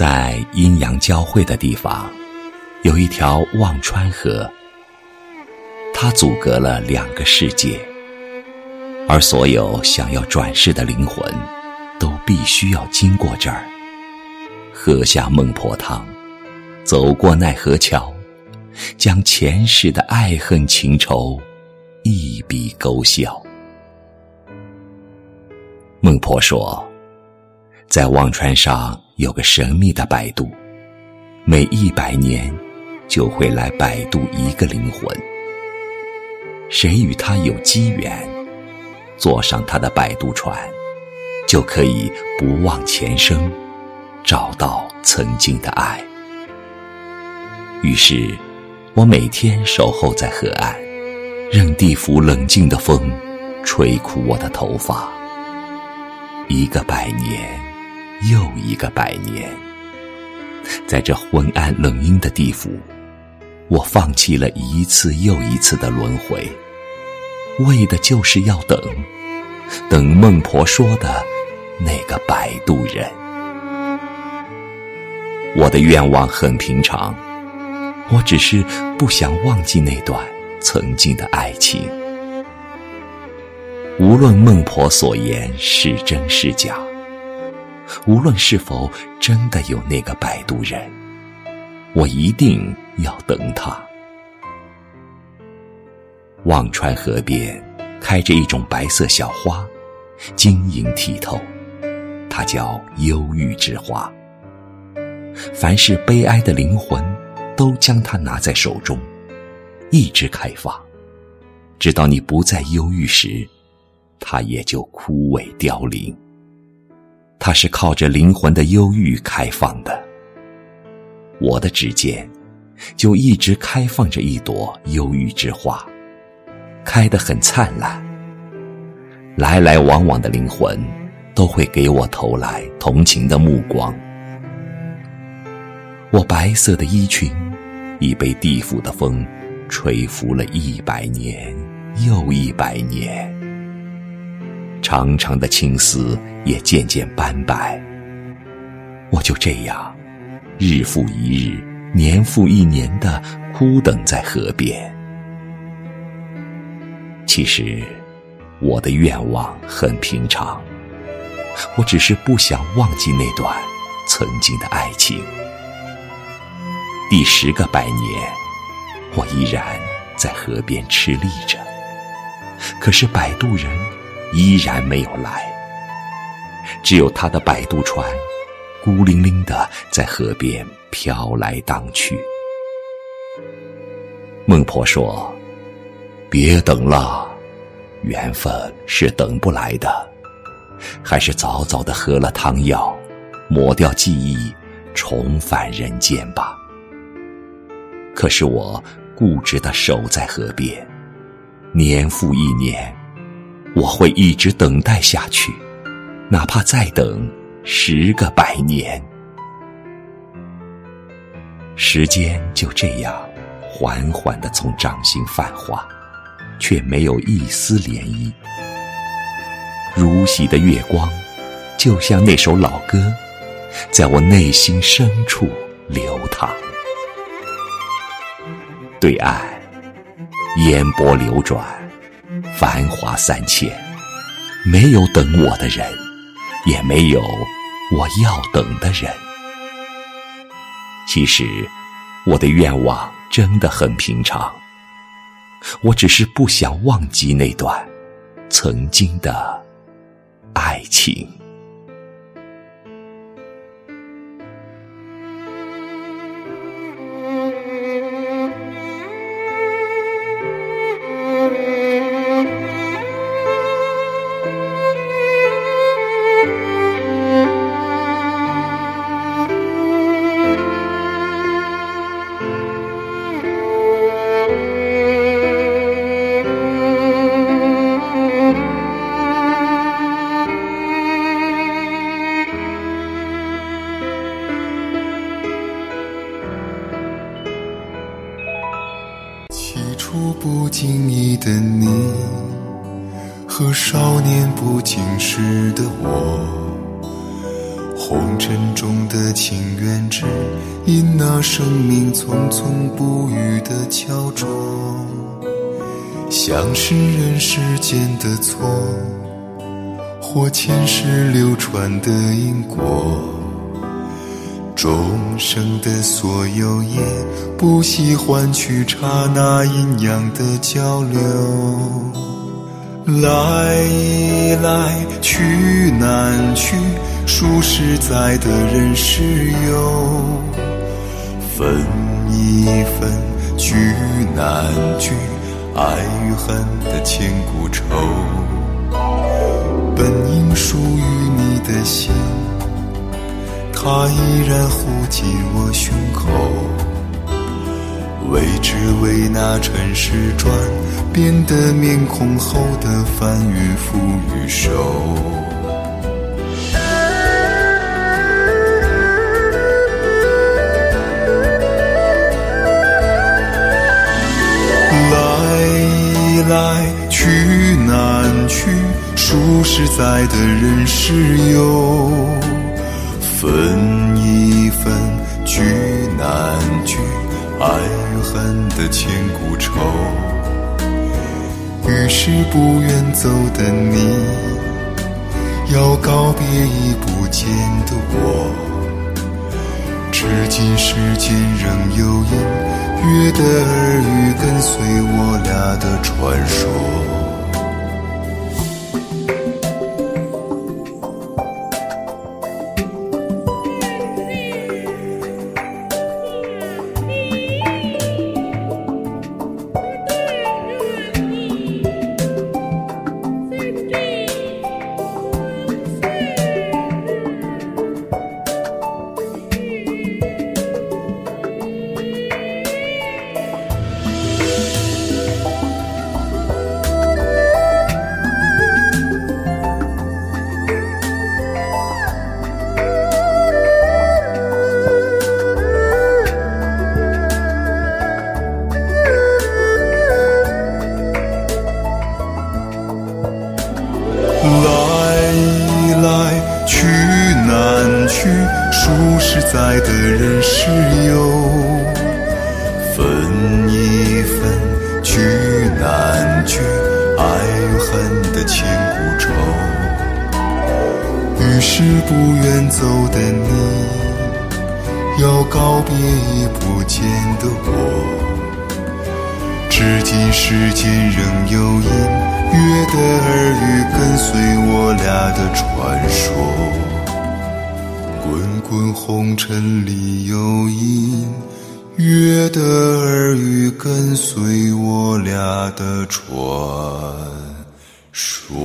在阴阳交汇的地方，有一条忘川河，它阻隔了两个世界，而所有想要转世的灵魂，都必须要经过这儿，喝下孟婆汤，走过奈何桥，将前世的爱恨情仇一笔勾销。孟婆说，在忘川上。有个神秘的摆渡，每一百年就会来摆渡一个灵魂。谁与他有机缘，坐上他的摆渡船，就可以不忘前生，找到曾经的爱。于是，我每天守候在河岸，任地府冷静的风吹枯我的头发。一个百年。又一个百年，在这昏暗冷阴的地府，我放弃了一次又一次的轮回，为的就是要等，等孟婆说的那个摆渡人。我的愿望很平常，我只是不想忘记那段曾经的爱情。无论孟婆所言是真是假。无论是否真的有那个摆渡人，我一定要等他。忘川河边开着一种白色小花，晶莹剔透，它叫忧郁之花。凡是悲哀的灵魂，都将它拿在手中，一直开放，直到你不再忧郁时，它也就枯萎凋零。它是靠着灵魂的忧郁开放的，我的指尖就一直开放着一朵忧郁之花，开得很灿烂。来来往往的灵魂都会给我投来同情的目光。我白色的衣裙已被地府的风吹拂了一百年又一百年。长长的青丝也渐渐斑白，我就这样，日复一日，年复一年的枯等在河边。其实，我的愿望很平常，我只是不想忘记那段曾经的爱情。第十个百年，我依然在河边吃力着，可是摆渡人。依然没有来，只有他的摆渡船孤零零的在河边飘来荡去。孟婆说：“别等了，缘分是等不来的，还是早早的喝了汤药，抹掉记忆，重返人间吧。”可是我固执的守在河边，年复一年。我会一直等待下去，哪怕再等十个百年。时间就这样缓缓的从掌心泛化，却没有一丝涟漪。如洗的月光，就像那首老歌，在我内心深处流淌。对岸，烟波流转。繁华三千，没有等我的人，也没有我要等的人。其实，我的愿望真的很平常，我只是不想忘记那段曾经的爱情。不经意的你，和少年不经事的我，红尘中的情缘只因那生命匆匆不语的胶着，像是人世间的错，或前世流传的因果。众生的所有也不惜换取刹那阴阳的交流。来来去难去，数十载的人世游，分一分聚难聚，爱与恨的千古愁，本应属于你的心，它依然护紧我胸口。为只为那尘世转变的面孔后的翻云覆雨手。来来去难去，数十载的人世游，分一分聚难聚。爱与恨的千古愁，于是不愿走的你，要告别已不见的我。至今世间仍有隐约的耳语，跟随我俩的传说。在的人世游，分一分聚难聚，爱与恨的千古愁。于是不愿走的你，要告别已不见的我。至今世间仍有隐。约的耳语跟随我俩的传说，滚滚红尘里有隐约的耳语跟随我俩的传说。